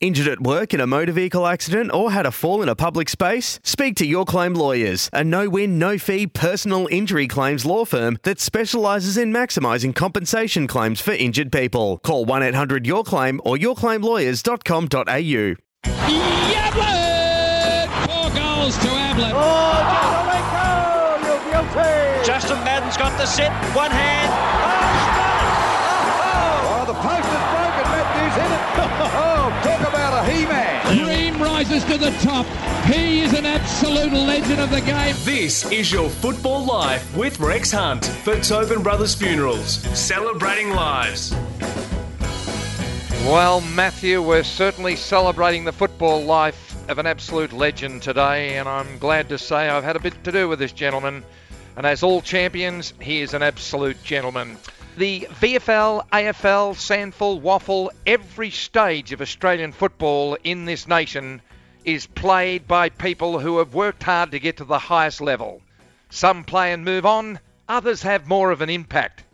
Injured at work in a motor vehicle accident or had a fall in a public space? Speak to Your Claim Lawyers, a no win, no fee personal injury claims law firm that specialises in maximising compensation claims for injured people. Call 1 800 Your Claim or yourclaimlawyers.com.au. Yablin! Four goals to Ablett. Oh! Justin Madden's got the set, one hand. Oh, rises to the top. He is an absolute legend of the game. This is your football life with Rex Hunt for Tobin Brothers Funerals, celebrating lives. Well, Matthew, we're certainly celebrating the football life of an absolute legend today, and I'm glad to say I've had a bit to do with this gentleman. And as all champions, he is an absolute gentleman. The VFL, AFL, SANFL, WAFL, every stage of Australian football in this nation is played by people who have worked hard to get to the highest level. Some play and move on, others have more of an impact.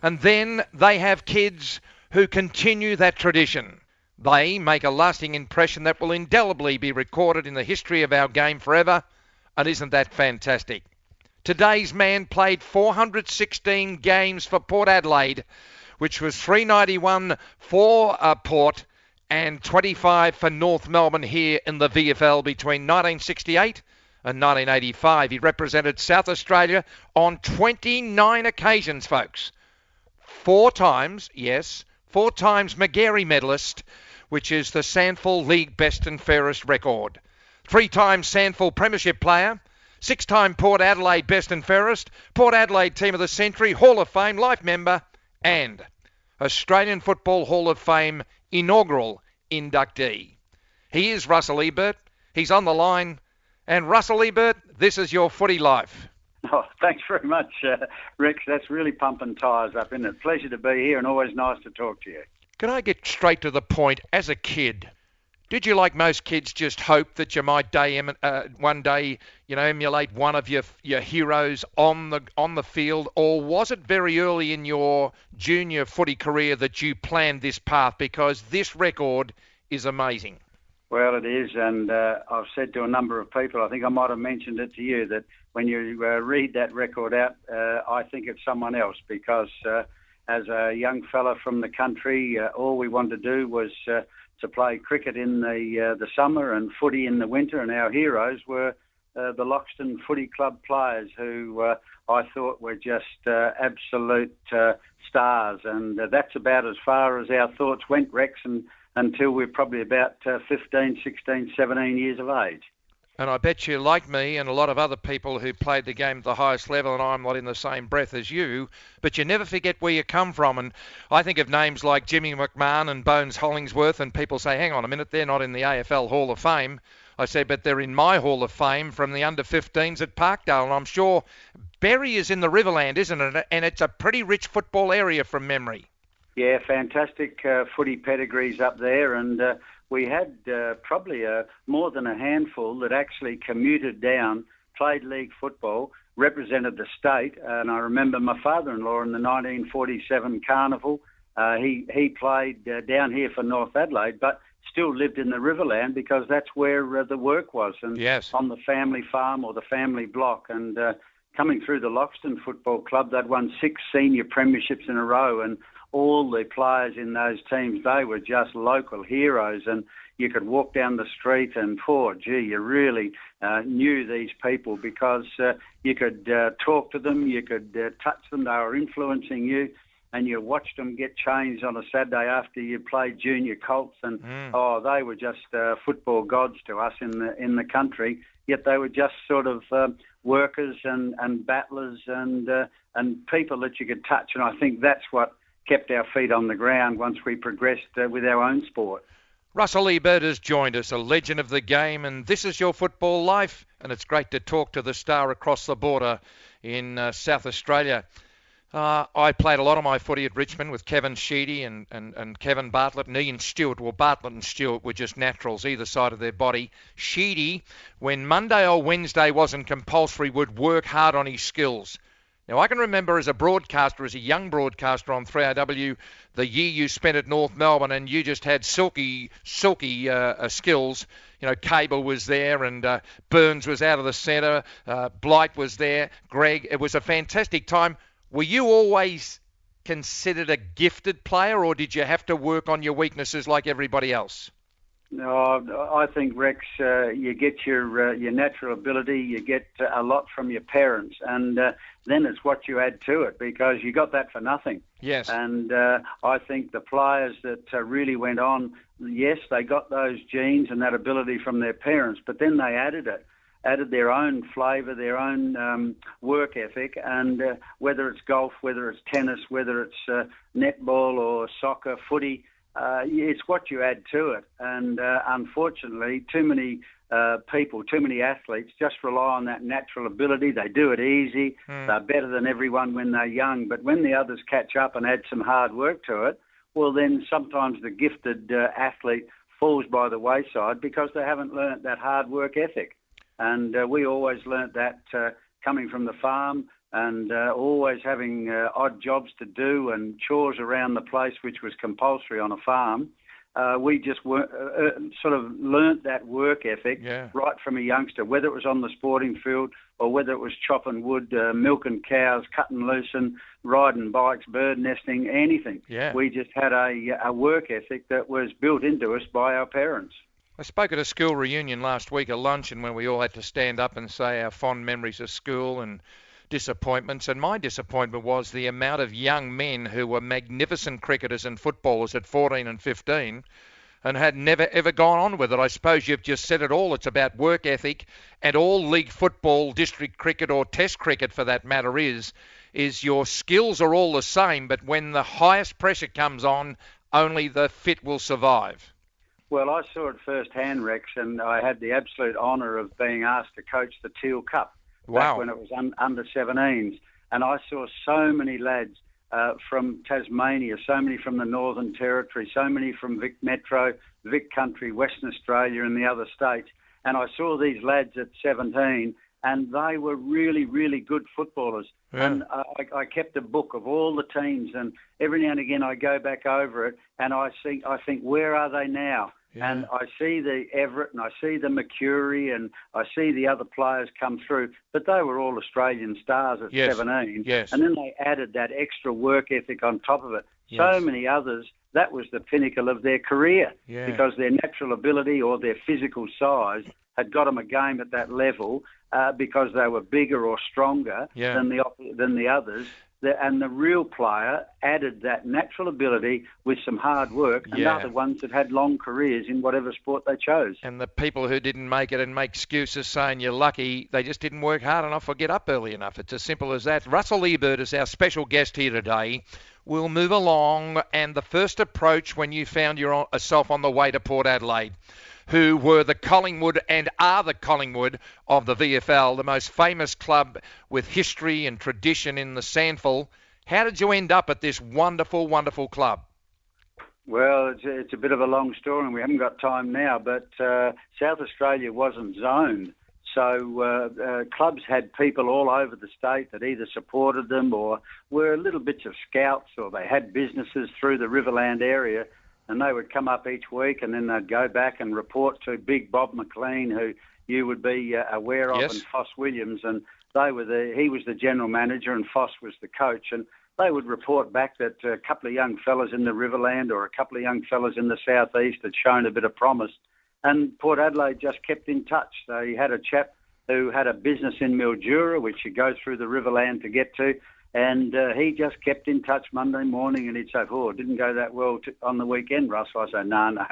And then they have kids who continue that tradition. They make a lasting impression that will indelibly be recorded in the history of our game forever. And isn't that fantastic? Today's man played 416 games for Port Adelaide, which was 391 for uh, Port and 25 for North Melbourne here in the VFL between 1968 and 1985. He represented South Australia on 29 occasions, folks. Four times, yes, four times Magarey medalist, which is the SANFL League best and fairest record. Three times Sandful Premiership player, six time Port Adelaide best and fairest, Port Adelaide Team of the Century, Hall of Fame life member, and Australian Football Hall of Fame inaugural inductee. He is Russell Ebert. He's on the line. And Russell Ebert, this is your footy life. Oh, thanks very much, uh, Rex. That's really pumping tyres up, isn't it? Pleasure to be here and always nice to talk to you. Can I get straight to the point? As a kid, did you, like most kids, just hope that you might day, uh, one day, you know, emulate one of your your heroes on the on the field, or was it very early in your junior footy career that you planned this path? Because this record is amazing. Well, it is, and uh, I've said to a number of people, I think I might have mentioned it to you, that when you uh, read that record out, uh, I think it's someone else because uh, as a young fella from the country, uh, all we wanted to do was to play cricket in the uh, the summer and footy in the winter, and our heroes were uh, the Loxton Footy Club players who uh, I thought were just absolute stars, and that's about as far as our thoughts went, Rex, and until we're probably about uh, 15, 16, 17 years of age. And I bet you, like me and a lot of other people who played the game at the highest level, and I'm not in the same breath as you, but you never forget where you come from. And I think of names like Jimmy McMahon and Bones Hollingsworth, and people say, hang on a minute, they're not in the AFL Hall of Fame. I say, but they're in my Hall of Fame from the under 15s at Parkdale. And I'm sure Berri is in the Riverland, isn't it? And it's a pretty rich football area from memory. Yeah, fantastic uh, footy pedigrees up there, and uh, we had uh, probably a, more than a handful that actually commuted down, played league football, represented the state. And I remember my father-in-law in the 1947 Carnival. Uh, he he played uh, down here for North Adelaide, but still lived in the Riverland because that's where uh, the work was, and yes. on the family farm or the family block, and. Coming through the Loxton Football Club, they'd won six senior premierships in a row, and all the players in those teams, they were just local heroes. And you could walk down the street and, poor, gee, you really uh, knew these people because uh, you could uh, talk to them, you could uh, touch them, they were influencing you. And you watched them get changed on a Saturday after you played junior Colts, and mm. oh, they were just uh, football gods to us in the in the country. Yet they were just sort of um, workers and and battlers and uh, and people that you could touch. And I think that's what kept our feet on the ground once we progressed uh, with our own sport. Russell Ebert has joined us, a legend of the game, and this is your football life. And it's great to talk to the star across the border in uh, South Australia. Uh, I played a lot of my footy at Richmond with Kevin Sheedy and, and, and Kevin Bartlett and Ian Stewart. Well, Bartlett and Stewart were just naturals, either side of their body. Sheedy, when Monday or Wednesday wasn't compulsory, would work hard on his skills Now, I can remember as a broadcaster, as a young broadcaster on 3AW, the year you spent at North Melbourne and you just had silky, silky uh, uh, skills. You know, Cable was there and uh, Burns was out of the centre, uh, Blight was there, Greig. It was a fantastic time. Were you always considered a gifted player or did you have to work on your weaknesses like everybody else? No, I think Rex, uh, you get your uh, your natural ability, you get a lot from your parents, and uh, then it's what you add to it because you got that for nothing. Yes. And uh, I think the players that uh, really went on, yes, they got those genes and that ability from their parents, but then they added it added their own flavour, their own um, work ethic, and uh, whether it's golf, whether it's tennis, whether it's uh, netball or soccer, footy, uh, it's what you add to it. And uh, unfortunately, too many uh, people, too many athletes just rely on that natural ability. They do it easy. Mm. They're better than everyone when they're young. But when the others catch up and add some hard work to it, well, then sometimes the gifted uh, athlete falls by the wayside because they haven't learnt that hard work ethic. And uh, we always learnt that uh, coming from the farm and uh, always having uh, odd jobs to do and chores around the place, which was compulsory on a farm. Uh, we just were, uh, uh, sort of learnt that work ethic yeah. right from a youngster, whether it was on the sporting field or whether it was chopping wood, uh, milking cows, cutting loose and riding bikes, bird nesting, anything. Yeah. We just had a, a work ethic that was built into us by our parents. I spoke at a school reunion last week, a luncheon, when we all had to stand up and say our fond memories of school and disappointments, and my disappointment was the amount of young men who were magnificent cricketers and footballers at 14 and 15 and had never ever gone on with it. I suppose you've just said it all. It's about work ethic, and all league football, district cricket, or test cricket for that matter is is your skills are all the same, but when the highest pressure comes on, only the fit will survive. Well, I saw it firsthand, Rex, and I had the absolute honour of being asked to coach the Teal Cup wow. back when it was un- under 17s. And I saw so many lads uh, from Tasmania, so many from the Northern Territory, so many from Vic Metro, Vic Country, Western Australia, and the other states. And I saw these lads at 17, and they were really, really good footballers. Yeah. And I, I kept a book of all the teams, and every now and again I go back over it, and I see, I think, where are they now? Yeah. And I see the Everett and I see the Mercury and I see the other players come through, but they were all Australian stars at Yes. 17. Yes. And then they added that extra work ethic on top of it. Yes. So many others, that was the pinnacle of their career Yeah. because their natural ability or their physical size had got them a game at that level uh, because they were bigger or stronger Yeah. than the than the others. The, and the real player added that natural ability with some hard work, and Yeah. the ones that had long careers in whatever sport they chose. And the people who didn't make it and make excuses saying you're lucky, they just didn't work hard enough or get up early enough. It's as simple as that. Russell Ebert is our special guest here today. We'll move along. And the first approach when you found yourself uh, on the way to Port Adelaide, who were the Collingwood and are the Collingwood of the VFL, the most famous club with history and tradition in the SANFL. How did you end up at this wonderful, wonderful club? Well, it's a, it's a bit of a long story, and we haven't got time now. But uh, South Australia wasn't zoned, so uh, uh, clubs had people all over the state that either supported them or were little bits of scouts, or they had businesses through the Riverland area, and they would come up each week, and then they'd go back and report to Big Bob McLean, who you would be uh, aware of, Yes. and Foss Williams, and they were the he was the general manager, and Foss was the coach, and they would report back that a couple of young fellas in the Riverland or a couple of young fellas in the southeast had shown a bit of promise. And Port Adelaide just kept in touch. They had a chap who had a business in Mildura, which you go through the Riverland to get to. And uh, he just kept in touch Monday morning and he'd say, Oh, it didn't go that well t- on the weekend, Russ. I say, No, no,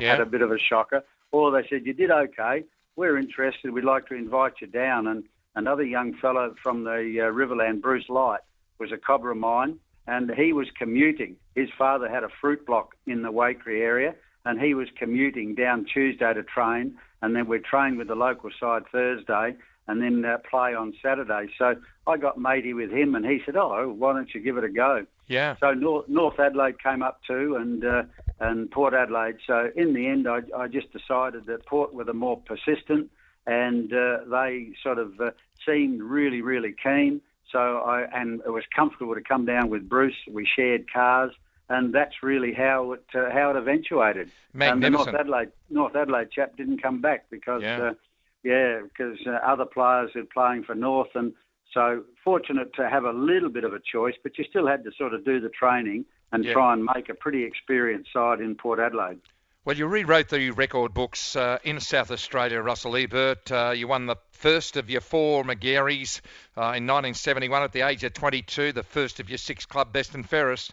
Yeah. had a bit of a shocker. Or they said, You did okay. We're interested. We'd like to invite you down. And another young fellow from the uh, Riverland, Bruce Light, was a cobber of mine, and he was commuting. His father had a fruit block in the Waikerie area, and he was commuting down Tuesday to train, and then we'd train with the local side Thursday, and then uh, play on Saturday. So I got matey with him, and he said, "Oh, why don't you give it a go?" Yeah. So North, North Adelaide came up too, and uh, and Port Adelaide. So in the end, I, I just decided that Port were the more persistent, and uh, they sort of uh, seemed really, really keen. So I and it was comfortable to come down with Bruce. We shared cars, and that's really how it uh, how it eventuated. Magnificent. And the North Adelaide North Adelaide chap didn't come back because Yeah. uh, yeah, because uh, other players are playing for North, and so fortunate to have a little bit of a choice, but you still had to sort of do the training and Yeah. try and make a pretty experienced side in Port Adelaide. Well, you rewrote the record books uh, in South Australia, Russell Ebert. Uh, you won the first of your four Magareys uh, in 1971 at the age of 22, the first of your six club best and fairest.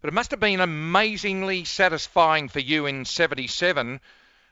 But it must have been amazingly satisfying for you in 77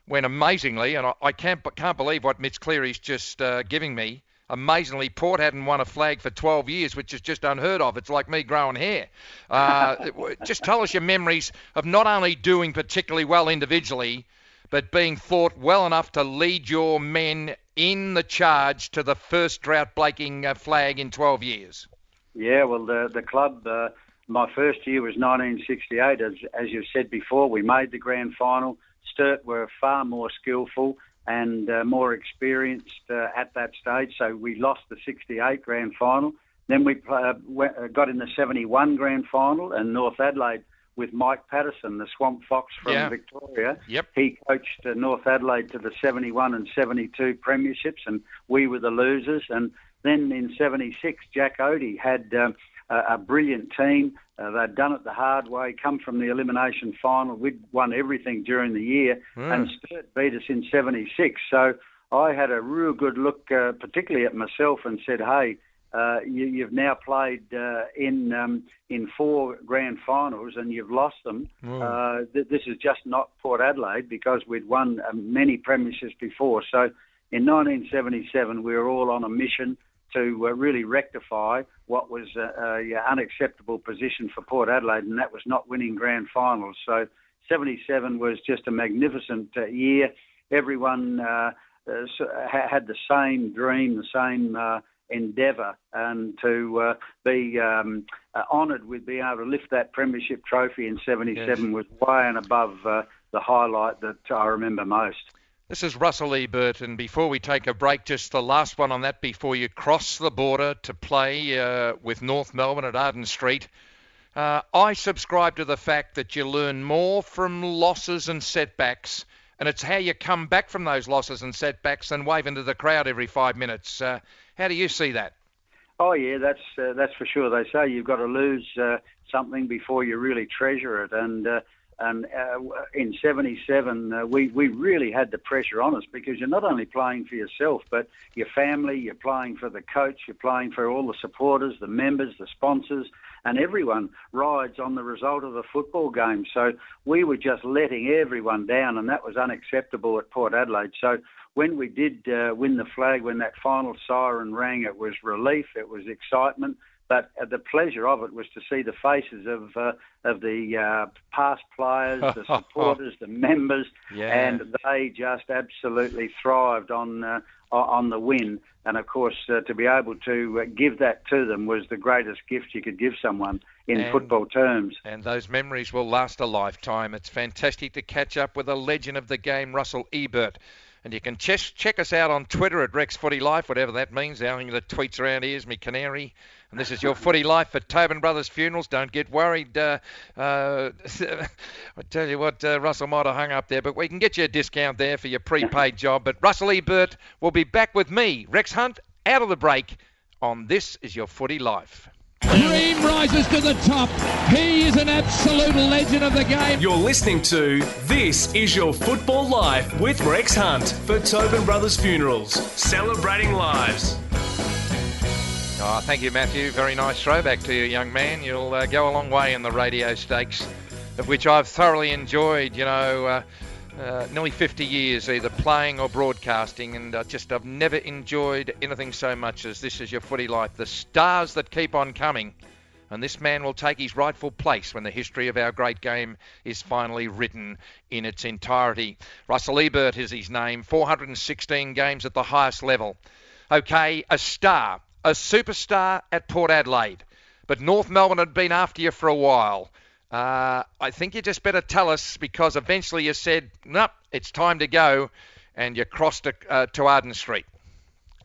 when amazingly, and I, I can't, can't believe what Mitch Cleary's just uh, giving me, amazingly, Port hadn't won a flag for 12 years, which is just unheard of. It's like me growing hair. Uh, just tell us your memories of not only doing particularly well individually, but being thought well enough to lead your men in the charge to the first drought breaking uh, flag in 12 years. Yeah, well, the the club. Uh, my first year was 1968. As as you said before, we made the grand final. Sturt were far more skillful and uh, more experienced uh, at that stage, so we lost the 68 grand final. Then we uh, went, uh, got in the 71 grand final, and North Adelaide with Mike Patterson, the Swamp Fox from Yeah. Victoria. Yep. He coached uh, North Adelaide to the 71 and 72 premierships, and we were the losers. And then in 76, Jack Oatey had um, a, a brilliant team. Uh, they'd done it the hard way, come from the elimination final. We'd won everything during the year, and Sturt beat us in 76. So I had a real good look, uh, particularly at myself, and said, hey, uh, you, you've now played uh, in um, in four grand finals and you've lost them. Uh, th- this is just not Port Adelaide because we'd won uh, many premierships before. So in 1977, we were all on a mission to uh, really rectify what was a, a unacceptable position for Port Adelaide, and that was not winning grand finals. So 77 was just a magnificent uh, year. Everyone uh, uh, had the same dream, the same uh, endeavour, and to uh, be um, uh, honoured with being able to lift that premiership trophy in 77 was way and above uh, the highlight that I remember most. This is Russell Ebert, and before we take a break, just the last one on that before you cross the border to play uh, with North Melbourne at Arden Street. Uh, I subscribe to the fact that you learn more from losses and setbacks, and it's how you come back from those losses and setbacks than wave into the crowd every five minutes. Uh, how do you see that? Oh yeah, that's uh, that's for sure. They say you've got to lose uh, something before you really treasure it, and uh, and uh, in '77 uh, we we really had the pressure on us because you're not only playing for yourself, but your family. You're playing for the coach. You're playing for all the supporters, the members, the sponsors, and everyone rides on the result of the football game. So we were just letting everyone down, and that was unacceptable at Port Adelaide. So when we did uh, win the flag, when that final siren rang, it was relief, it was excitement, but uh, the pleasure of it was to see the faces of uh, of the uh, past players, the supporters, the members, Yeah. and they just absolutely thrived on uh, on the win. And of course, uh, to be able to uh, give that to them was the greatest gift you could give someone in And- football terms. And those memories will last a lifetime. It's fantastic to catch up with a legend of the game, Russell Ebert. And you can check, check us out on Twitter at Rex Footy Life, whatever that means. The thing that tweets around here is me canary. And this is your Footy Life at Tobin Brothers Funerals. Don't get worried. Uh, uh, I tell you what, uh, Russell might have hung up there, but we can get you a discount there for your prepaid job. But Russell Ebert will be back with me, Rex Hunt, out of the break on This Is Your Footy Life. Dream rises to the top. He is an absolute legend of the game. You're listening to This Is Your Football Life with Rex Hunt for Tobin Brothers Funerals, celebrating lives. Oh, thank you, Matthew. Very nice throwback to you, young man. You'll uh, go a long way in the radio stakes, of which I've thoroughly enjoyed. You know, uh, uh, nearly 50 years either playing or broadcasting, and uh, just I've never enjoyed anything so much as this is your footy life. The stars that keep on coming. And this man will take his rightful place when the history of our great game is finally written in its entirety. Russell Ebert is his name, 416 games at the highest level. Okay, a star, a superstar at Port Adelaide. But North Melbourne had been after you for a while. Uh, I think you just better tell us because eventually you said, nope, it's time to go, and you crossed to, uh, to Arden Street.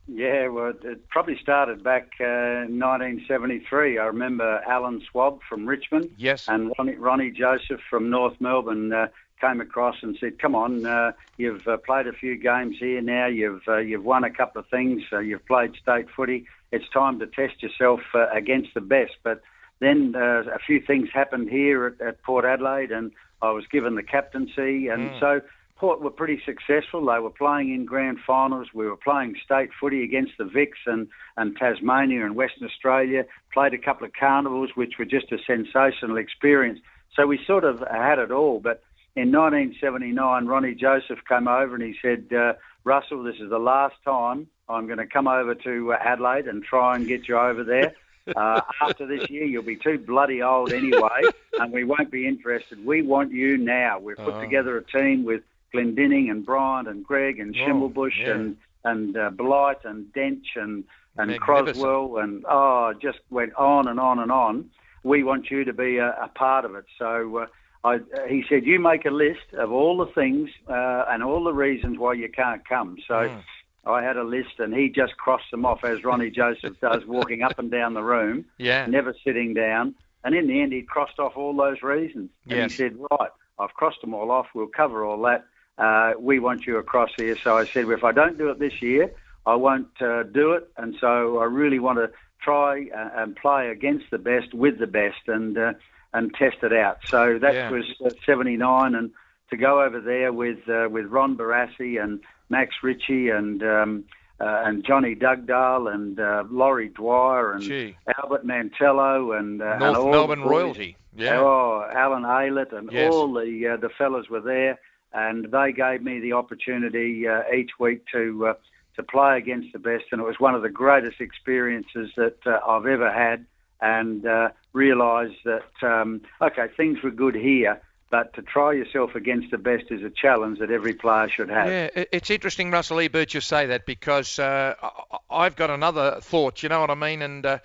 Yeah, well, it probably started back uh, 1973. I remember Alan Schwab from Richmond. Yes. And Ronnie, Ronnie Joseph from North Melbourne uh, came across and said, "Come on, uh, you've uh, played a few games here now. You've uh, you've won a couple of things. Uh, you've played state footy. It's time to test yourself uh, against the best." But then uh, a few things happened here at, at Port Adelaide, and I was given the captaincy, and so Port were pretty successful. They were playing in grand finals. We were playing state footy against the Vics and, and Tasmania and Western Australia. Played a couple of carnivals, which were just a sensational experience. So we sort of had it all. But in 1979, Ronnie Joseph came over and he said, uh, Russell, this is the last time I'm going to come over to uh, Adelaide and try and get you over there. Uh, after this year, you'll be too bloody old anyway, and we won't be interested. We want you now. We've put together a team with Glendinning and Bryant and Greig and Schimmelbusch yeah. and and uh, Blight and Dench and and Crosswell and oh, just went on and on and on. We want you to be a, a part of it. So. Uh, I, he said, "You make a list of all the things uh, and all the reasons why you can't come." So Hmm. I had a list, and he just crossed them off as Ronnie Joseph does, walking up and down the room, Yeah. never sitting down. And in the end, he crossed off all those reasons. And Yes. he said, "Right, I've crossed them all off. We'll cover all that. Uh, we want you across here." So I said, well, "If I don't do it this year, I won't uh, do it." And so I really want to try uh, and play against the best, with the best, and uh, and test it out. So that Yeah. was uh, '79, and to go over there with uh, with Ron Barassi and Max Ritchie and um, uh, and Johnny Dugdale and uh, Laurie Dwyer and Gee. Albert Mantello and, uh, North all Melbourne the royalty. Yeah. Oh, Alan Aylett and Yes. all the uh, the fellas were there, and they gave me the opportunity uh, each week to uh, to play against the best, and it was one of the greatest experiences that uh, I've ever had, and uh, realised that um, okay, things were good here. But to try yourself against the best is a challenge that every player should have. Yeah, it's interesting, Russell Ebert, you say that because uh, I- I've got another thought. You know what I mean? And uh,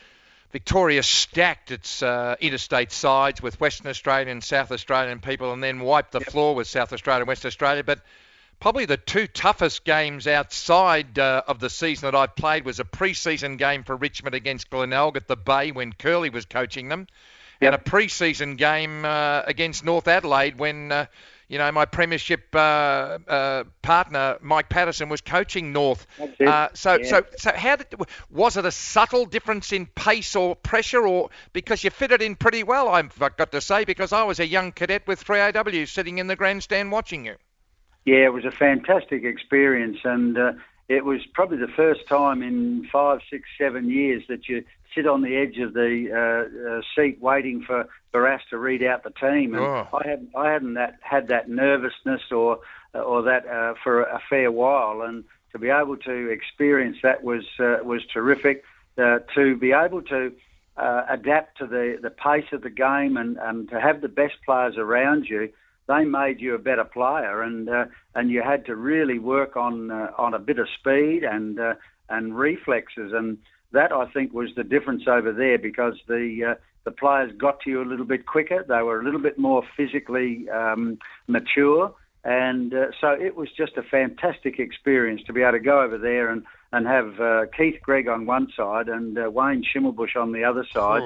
Victoria stacked its uh, interstate sides with Western Australian and South Australian people, and then wiped the floor with South Australia and Western Australia. But probably the two toughest games outside uh, of the season that I've played was a pre-season game for Richmond against Glenelg at the Bay when Kerley was coaching them, and a pre-season game uh, against North Adelaide when. Uh, you know, my premiership uh, uh, partner Mike Patterson was coaching North. Uh, so, Yeah. so, so, how did was it a subtle difference in pace or pressure, or because you fitted in pretty well? I've got to say, because I was a young cadet with 3AW sitting in the grandstand watching you. Yeah, it was a fantastic experience, and uh, it was probably the first time in five, six, seven years that you sit on the edge of the uh, uh, seat waiting for Barras to read out the team. And Oh. I hadn't, I hadn't that, had that nervousness or or that uh, for a fair while, and to be able to experience that was uh, was terrific. Uh, to be able to uh, adapt to the, the pace of the game and, and to have the best players around you, they made you a better player, and uh, and you had to really work on uh, on a bit of speed and uh, and reflexes, and that I think was the difference over there because the uh, the players got to you a little bit quicker. They were a little bit more physically um, mature, and uh, so it was just a fantastic experience to be able to go over there and and have uh, Keith Greig on one side and uh, Wayne Schimmelbusch on the other side.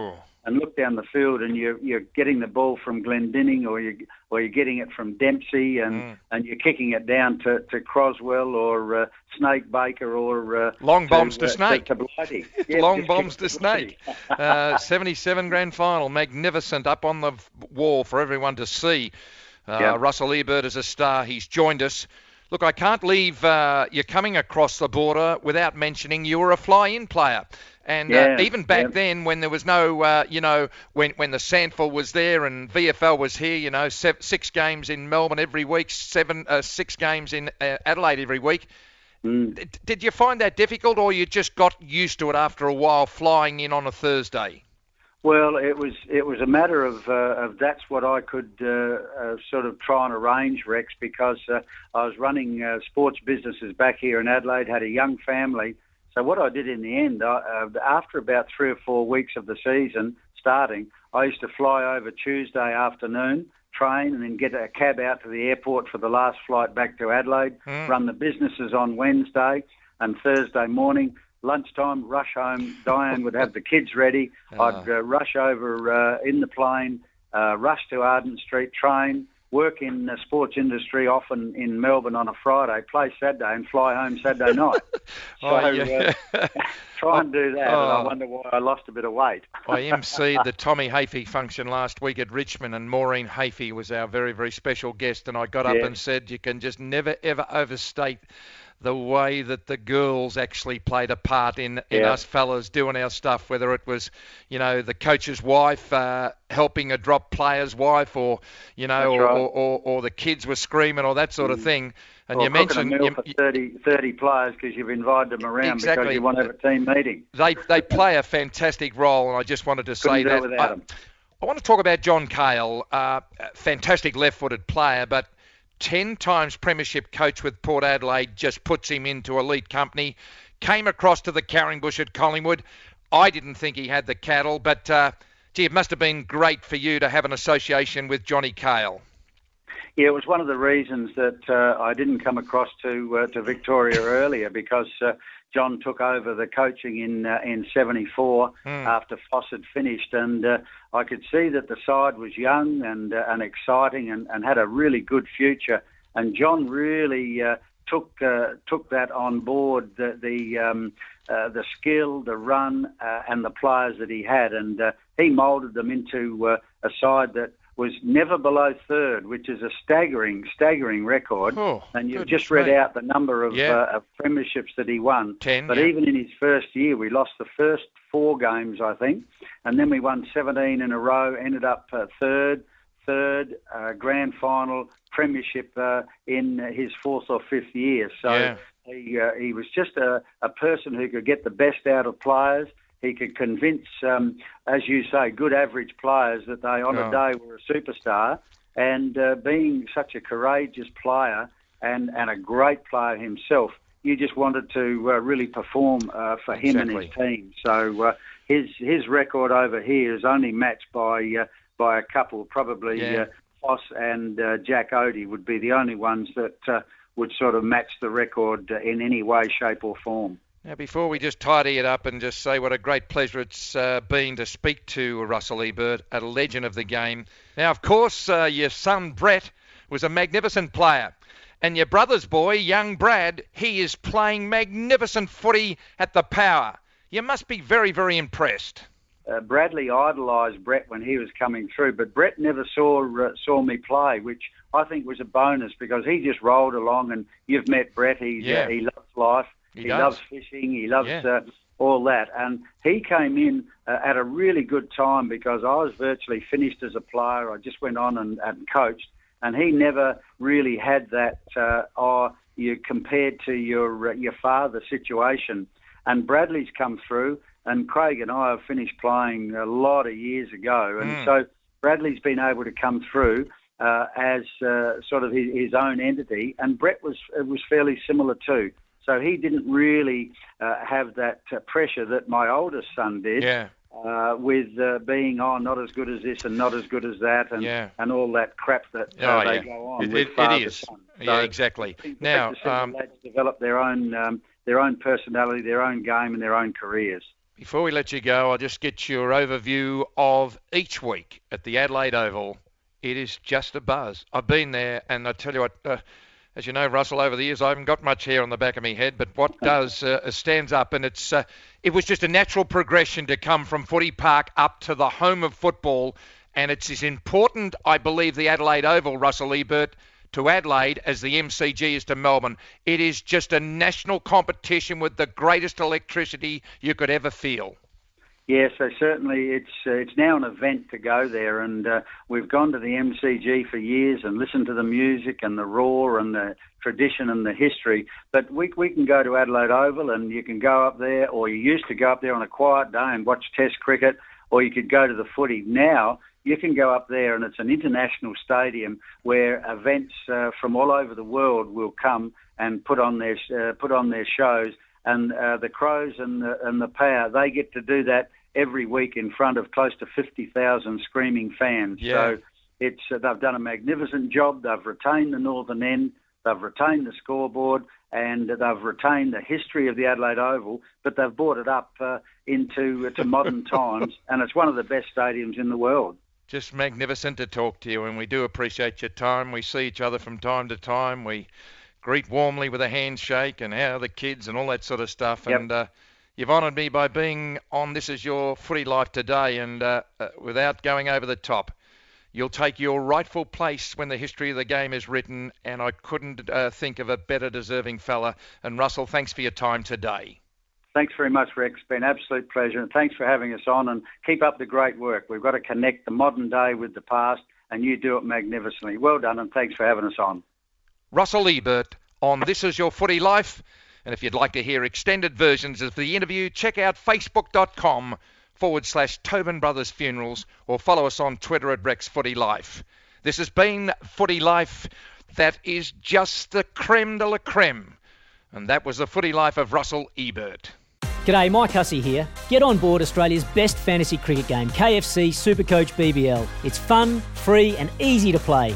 And look down the field and you're you're getting the ball from Glendinning or you or you're getting it from Dempsey and Mm. and you're kicking it down to, to Crosswell or uh, Snake Baker or uh, Long bombs to uh, Snake. to, Blighty. Yeah, Long bombs to. Snake. Uh, 77 grand final, magnificent, up on the wall for everyone to see. Uh, Yeah. Russell Ebert is a star. He's joined us. Look, I can't leave uh, you coming across the border without mentioning you were a fly-in player. And Yeah, uh, even back yeah. then, when there was no, uh, you know, when when the SANFL was there and VFL was here, you know, six games in Melbourne every week, seven, uh, six games in uh, Adelaide every week. Mm. D- Did you find that difficult, or you just got used to it after a while, flying in on a Thursday? Well, it was it was a matter of uh, of that's what I could uh, uh, sort of try and arrange, Rex, because uh, I was running uh, sports businesses back here in Adelaide, had a young family. So what I did in the end, I, uh, after about three or four weeks of the season starting, I used to fly over Tuesday afternoon, train, and then get a cab out to the airport for the last flight back to Adelaide. Run the businesses on Wednesday and Thursday morning lunchtime, rush home. Diane would have the kids ready. I'd uh, rush over uh, in the plane, uh, rush to Arden Street, train, work in the sports industry, often in Melbourne on a Friday, play Saturday, and fly home Saturday night. so Oh, yeah. uh, try and do that, and I Oh. wonder why I lost a bit of weight. I emceed the Tommy Hafey function last week at Richmond, and Maureen Hafey was our very, very special guest. And I got up Yeah. and said, You can just never, ever overstate the way that the girls actually played a part in, in Yeah. us fellas doing our stuff, whether it was, you know, the coach's wife uh, helping a drop player's wife, or, you know, or, right. or, or, or the kids were screaming, or that sort of thing. And or you mentioned. a meal you- for 30, 30 players because you've invited them around Exactly. because you want to have a team meeting. they they play a fantastic role, and I just wanted to say Couldn't do that. I. I want to talk about John Cahill, uh, a fantastic left-footed player, but ten times premiership coach with Port Adelaide just puts him into elite company. Came across to the Carringbush at Collingwood. I didn't think he had the cattle, but uh, gee, it must have been great for you to have an association with Johnny Cahill. Yeah, it was one of the reasons that uh, I didn't come across to uh, to Victoria earlier because uh, John took over the coaching in uh, in '74 after Foss had finished, and uh, I could see that the side was young and uh, and exciting and, and had a really good future. And John really uh, took uh, took that on board the the, um, uh, the skill, the run, uh, and the players that he had, and uh, he moulded them into uh, a side that was never below third, which is a staggering, staggering record. Oh, and you've just read me. out the number of, Yeah. uh, of premierships that he won. Ten, But yeah. even in his first year, we lost the first four games, I think, and then we won 17 in a row. Ended up uh, third, third, uh, grand final, premiership uh, in his fourth or fifth year. So Yeah. he uh, he was just a, a person who could get the best out of players. He could convince, um, as you say, good average players that they on Oh. a day were a superstar. And uh, being such a courageous player and, and a great player himself, you just wanted to uh, really perform uh, for him and his team. So uh, his his record over here is only matched by uh, by a couple, probably Yeah. uh, Foss and uh, Jack Oatey would be the only ones that uh, would sort of match the record in any way, shape, or form. Now, before we just tidy it up and just say what a great pleasure it's uh, been to speak to Russell Ebert, a legend of the game. Now, of course, uh, your son Brett was a magnificent player. And your brother's boy, young Brad, he is playing magnificent footy at the power. You must be very, very impressed. uh, Bradley idolised Brett when he was coming through, but Brett never saw uh, saw me play, which I think was a bonus because he just rolled along. And you've met Brett; he's, Yeah. uh, he loves life, He he, loves fishing, he loves Yeah. uh, all that. And he came in uh, at a really good time because I was virtually finished as a player. I just went on and, and coached, and he never really had that. Uh, oh, you compared to your uh, your father situation, and Bradley's come through and Craig and I have finished playing a lot of years ago, and Mm. so Bradley's been able to come through uh, as uh, sort of his, his own entity, and Brett was uh, was fairly similar too. So he didn't really uh, have that uh, pressure that my oldest son did. Yeah. Uh, with uh, being oh not as good as this and not as good as that and Yeah. and all that crap that uh, Oh, they yeah. go on It- with it- it is. son. Yeah, exactly. Now, great to see um, lads develop their own um, their own personality, their own game, and their own careers. Before we let you go, I'll just get your overview of each week at the Adelaide Oval. It is just a buzz. I've been there, and I tell you what, uh, as you know, Russell, over the years, I haven't got much hair on the back of my head, but what does uh, stands up, and it's uh, it was just a natural progression to come from Footy Park up to the home of football, and it's as important, I believe, the Adelaide Oval, Russell Ebert, to Adelaide as the MCG is to Melbourne. It is just a national competition with the greatest electricity you could ever feel. Yeah, so certainly it's uh, it's now an event to go there, and uh, we've gone to the MCG for years and listened to the music and the roar and the tradition and the history. But we we can go to Adelaide Oval, and you can go up there, or you used to go up there on a quiet day and watch Test cricket, or you could go to the footy. Now you can go up there, and it's an international stadium where events uh, from all over the world will come and put on their uh, put on their shows and uh, the Crows and the, and the Power, they get to do that every week in front of close to 50,000 screaming fans. Yeah. So it's uh, they've done a magnificent job. They've retained the northern end. they've retained the scoreboard, and they've retained the history of the Adelaide Oval, but they've brought it up uh, into to modern times, and it's one of the best stadiums in the world. Just magnificent to talk to you, and we do appreciate your time. We see each other from time to time. We greet warmly with a handshake and how are the kids and all that sort of stuff. Yep. And uh, you've honoured me by being on This Is Your Footy Life today, and uh, uh, without going over the top. You'll take your rightful place when the history of the game is written, and I couldn't uh, think of a better deserving fella. And Russell, thanks for your time today. Thanks very much, Rex. It's been an absolute pleasure, and thanks for having us on. And keep up the great work. We've got to connect the modern day with the past, and you do it magnificently. Well done, and thanks for having us on. Russell Ebert on This Is Your Footy Life. And if you'd like to hear extended versions of the interview, check out facebook.com forward slash Tobin Brothers Funerals or follow us on Twitter at Rex Footy Life. This has been Footy Life that is just the creme de la creme. And that was the Footy Life of Russell Ebert. G'day, Mike Hussey here. Get on board Australia's best fantasy cricket game, KFC Supercoach BBL. It's fun, free, and easy to play.